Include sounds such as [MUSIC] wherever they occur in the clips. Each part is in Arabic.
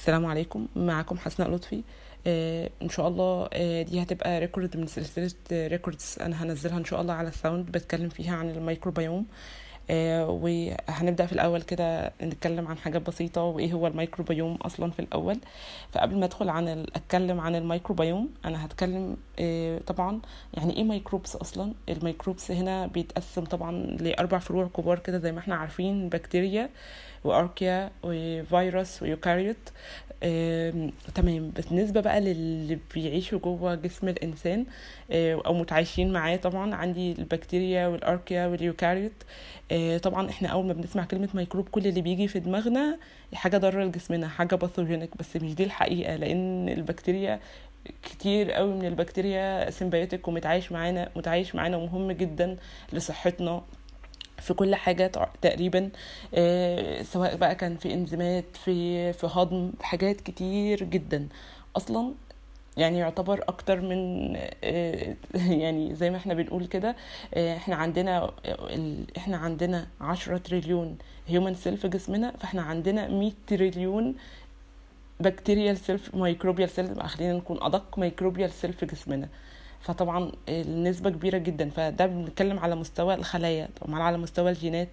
السلام عليكم. معكم حسناء لطفي. آه إن شاء الله آه دي هتبقى record من سلسلة records أنا هنزلها إن شاء الله على ال sound بتكلم فيها عن الميكروبيوم. آه وهنبدأ في الأول كده نتكلم عن حاجات بسيطة وإيه هو الميكروبيوم أصلا في الأول. فقبل ما أدخل عن أتكلم عن الميكروبيوم أنا هتكلم آه طبعا يعني إيه microbes أصلا؟ ال microbes هنا بيتقسم طبعا لأربع فروع كبار كده زي ما إحنا عارفين بكتيريا و archaea وفيروس و eukaryote. تمام. بالنسبة بقى للي بيعيشوا جوه جسم الإنسان آه، أو متعايشين معاه طبعا عندي البكتيريا وال archaea وال eukaryote. آه، طبعا إحنا أول ما بنسمع كلمة ميكروب كل اللي بيجي في دماغنا حاجة ضارة لجسمنا حاجة pathogenic بس مش دي الحقيقة لأن البكتيريا كتير قوي من البكتيريا symbiotic ومتعايش معانا متعايش معانا ومهم جدا لصحتنا. في كل حاجة تقريبا آه، سواء بقى كان في إنزيمات في في هضم حاجات كتير جدا. أصلا يعني يعتبر أكتر من آه، [LAUGHS] يعني زي ما إحنا بنقول كده آه، إحنا عندنا إحنا عندنا عشرة تريليون human cell في جسمنا فإحنا عندنا مية تريليون bacterial cell microbial cell خلينا نكون أدق microbial cell في جسمنا. فطبعا النسبة كبيرة جدا. فده بنتكلم على مستوى الخلايا طبعا على مستوى الجينات.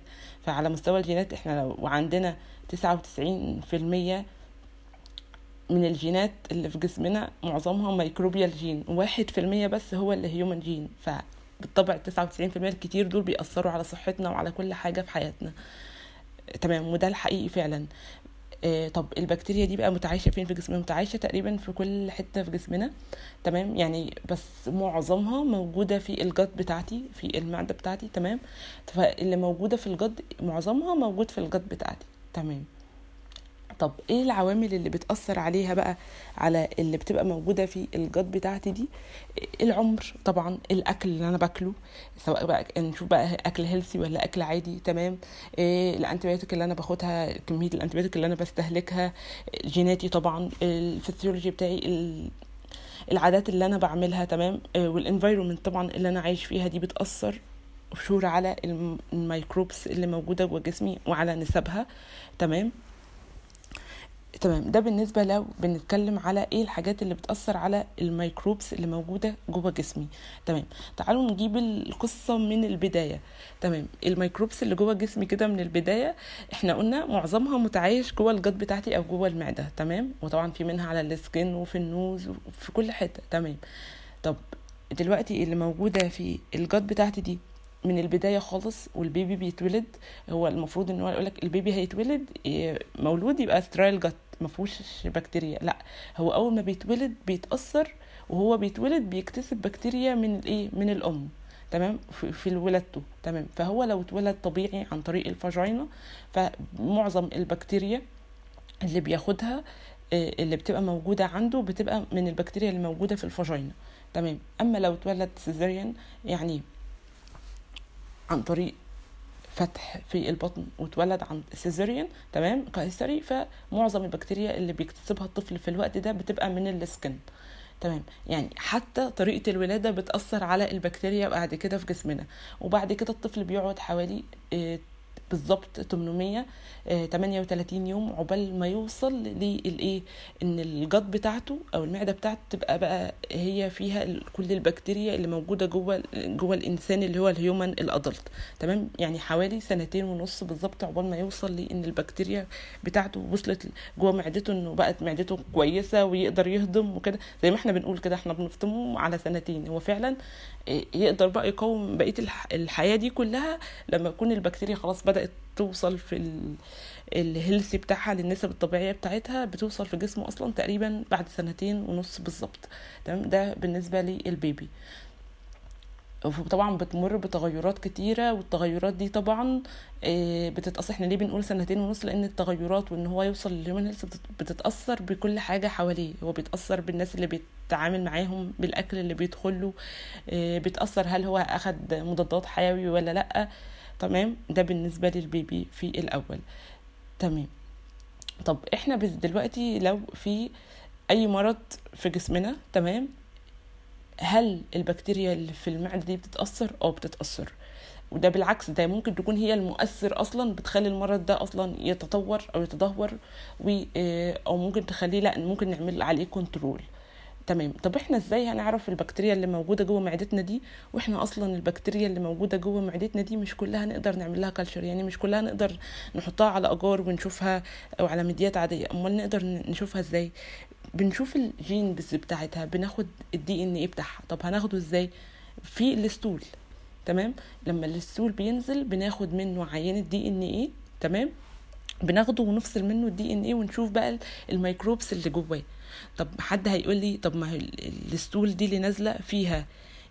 فعلى مستوى الجينات إحنا لو وعندنا تسعة وتسعين في المية من الجينات اللي في جسمنا معظمها microbial gene. واحد في المية بس هو اللي human gene فبالطبع تسعة وتسعين في المية الكتير دول بيأثروا على صحتنا وعلى كل حاجة في حياتنا. تمام وده الحقيقي فعلا. طب البكتيريا دي بقى متعايشة فين في جسمنا؟ متعايشة تقريبا في كل حتة في جسمنا تمام؟ يعني بس معظمها موجودة في ال gut بتاعتي في المعدة بتاعتي تمام؟ فاللي موجودة في ال gut معظمها موجود في ال gut بتاعتي تمام؟ طب إيه العوامل اللي بتأثر عليها بقى على اللي بتبقى موجودة في ال gut بتاعتي دي؟ العمر طبعا الأكل اللي أنا باكله سواء بقى نشوف بقى أكل healthy ولا أكل عادي تمام. إيه ال antibiotic اللي أنا باخدها كمية ال antibiotic اللي أنا بستهلكها جيناتي طبعا الفسيولوجي بتاعي ال- العادات اللي أنا بعملها تمام. وال environment طبعا اللي أنا عايش فيها دي بتأثر sure على الم- ال microbes اللي موجودة جوه جسمي وعلى نسبها تمام. تمام. ده بالنسبة لو بنتكلم على إيه الحاجات اللي بتأثر على ال microbes اللي موجودة جوه جسمي. تمام. تعالوا نجيب القصة من البداية. تمام. ال microbes اللي جوه جسمي كده من البداية إحنا قلنا معظمها متعايش جوه ال gut بتاعتي أو جوه المعدة. تمام. وطبعا في منها على ال skin وفي ال nose وفي كل حتة. تمام. طب دلوقتي اللي موجودة في ال gut بتاعتي دي من البداية خالص وال baby بيتولد هو المفروض إن هو يقولك ال baby هيتولد إيه، مولود يبقى sterile gut مفهوش بكتيريا. لا هو أول ما بيتولد بيتأثر وهو بيتولد بيكتسب بكتيريا من الايه من الأم. تمام؟ في, ولادته. تمام؟ فهو لو اتولد طبيعي عن طريق ال vagina فمعظم البكتيريا اللي بياخدها آه، اللي بتبقى موجودة عنده بتبقى من البكتيريا اللي موجودة في ال vagina. تمام؟ أما لو اتولد cesarean يعني عن طريق فتح في البطن واتولد عن cesarean تمام؟ قيصري. فمعظم البكتيريا اللي بيكتسبها الطفل في الوقت ده بتبقى من ال skin. تمام؟ يعني حتى طريقة الولادة بتأثر على البكتيريا بعد كده في جسمنا. وبعد كده الطفل بيقعد حوالي آه، بالظبط 800 آه، 38 يوم عقبال ما يوصل للايه إن الجد بتاعته أو المعدة بتاعته تبقى بقى هي فيها كل البكتيريا اللي موجودة جوه جوه الإنسان اللي هو الهيومن الادلت تمام؟ يعني حوالي سنتين ونص بالظبط عقبال ما يوصل لإن البكتيريا بتاعته وصلت جوه معدته إنه بقت معدته كويسة ويقدر يهضم وكده. زي ما إحنا بنقول كده إحنا بنفطمه على سنتين. هو فعلا يقدر بقى يقاوم بقية الح- الحياة دي كلها لما تكون البكتيريا خلاص بدأت توصل في ال... الهيلثي بتاعها للنسب الطبيعية بتاعتها بتوصل في جسمه أصلا تقريبا بعد سنتين ونص بالظبط. تمام؟ ده بالنسبة للبيبي. وطبعا بتمر بتغيرات كتيرة والتغيرات دي طبعا آه، بتتأثر. إحنا ليه بنقول سنتين ونص؟ لأن التغيرات وإن هو يوصل للهيومن هيلث بتتأثر بكل حاجة حواليه. هو بيتأثر بالناس اللي بيتعامل معاهم بالأكل اللي بيدخله آه، بيتأثر هل هو أخد مضادات حيوي ولا لأ. تمام؟ ده بالنسبة للبيبي في الأول. تمام. طب إحنا دلوقتي لو في أي مرض في جسمنا تمام؟ هل البكتيريا اللي في المعدة دي بتتأثر؟ آه بتتأثر. وده بالعكس ده ممكن تكون هي المؤثر أصلا بتخلي المرض ده أصلا يتطور أو يتدهور و آه، أو ممكن تخليه لأ ممكن نعمل عليه control تمام. طب إحنا إزاي هنعرف البكتيريا اللي موجودة جوه معدتنا دي؟ وإحنا أصلا البكتيريا اللي موجودة جوه معدتنا دي مش كلها نقدر نعمل لها culture يعني مش كلها نقدر نحطها على آجار ونشوفها أو على مديات عادية. أمال نقدر نشوفها إزاي؟ بنشوف ال genes بتاعتها بناخد ال DNA بتاعها. طب هناخده إزاي؟ في ال stool تمام؟ لما ال stool بينزل بناخد منه عينة DNA تمام؟ بناخده ونفصل منه ال DNA ونشوف بقى ال microbes اللي جواه. طب حد هيقول لي طب ما ال stool دي اللي نازلة فيها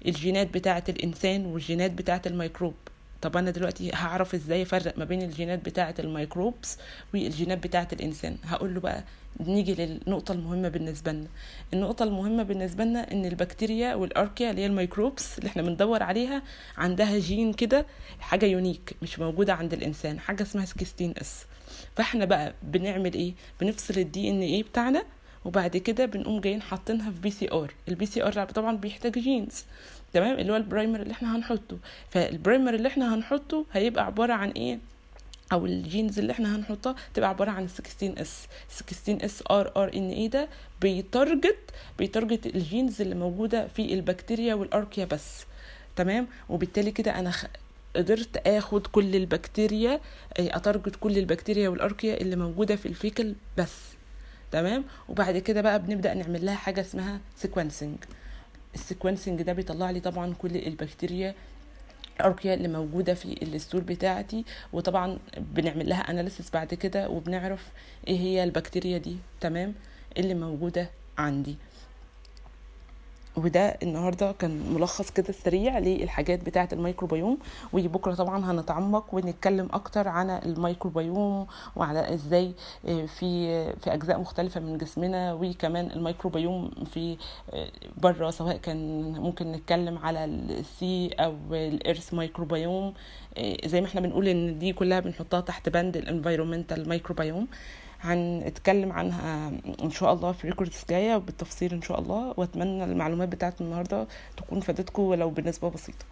الجينات بتاعة الإنسان والجينات بتاعة الميكروب. طب أنا دلوقتي هعرف إزاي أفرق ما بين الجينات بتاعة ال microbes والجينات بتاعة الإنسان؟ هقول له بقى نيجي للنقطة المهمة بالنسبة لنا. النقطة المهمة بالنسبة لنا إن البكتيريا وال archaea اللي هي ال microbes اللي إحنا بندور عليها عندها جين كده حاجة unique مش موجودة عند الإنسان حاجة اسمها 16 S. فإحنا بقى بنعمل إيه؟ بنفصل ال DNA بتاعنا وبعد كده بنقوم جايين حاطينها في PCR ال PCR طبعا بيحتاج genes تمام؟ اللي هو ال primer اللي إحنا هنحطه. فال primer اللي إحنا هنحطه هيبقى عبارة عن إيه؟ أو ال genes اللي إحنا هنحطها تبقى عبارة عن 16 S 16 S rRNA ده بي target بي target ال genes اللي موجودة في البكتيريا وال archaea بس. تمام؟ وبالتالي كده أنا خ... قدرت آخد كل البكتيريا أ target كل البكتيريا وال archaea اللي موجودة في ال fecal بس. تمام؟ وبعد كده بقى بنبدأ نعمل لها حاجة اسمها sequencing ال sequencing ده بيطلع لي طبعا كل البكتيريا ال archaea اللي موجودة في ال stool بتاعتي وطبعا بنعمل لها analysis بعد كده وبنعرف إيه هي البكتيريا دي تمام اللي موجودة عندي. وده النهارده كان ملخص كده سريع للحاجات بتاعه الميكروبيوم وبكرة طبعا هنتعمق ونتكلم أكتر عن الميكروبيوم وعلى إزاي في في أجزاء مختلفة من جسمنا وكمان الميكروبيوم في برة سواء كان ممكن نتكلم على ال sea أو ال earth microbiome. زي ما إحنا بنقول إن دي كلها بنحطها تحت بند ال environmental microbiome هنتكلم عنها إن شاء الله في records جاية بالتفصيل إن شاء الله وأتمنى المعلومات بتاعت النهارده تكون فادتكم ولو بنسبة بسيطة.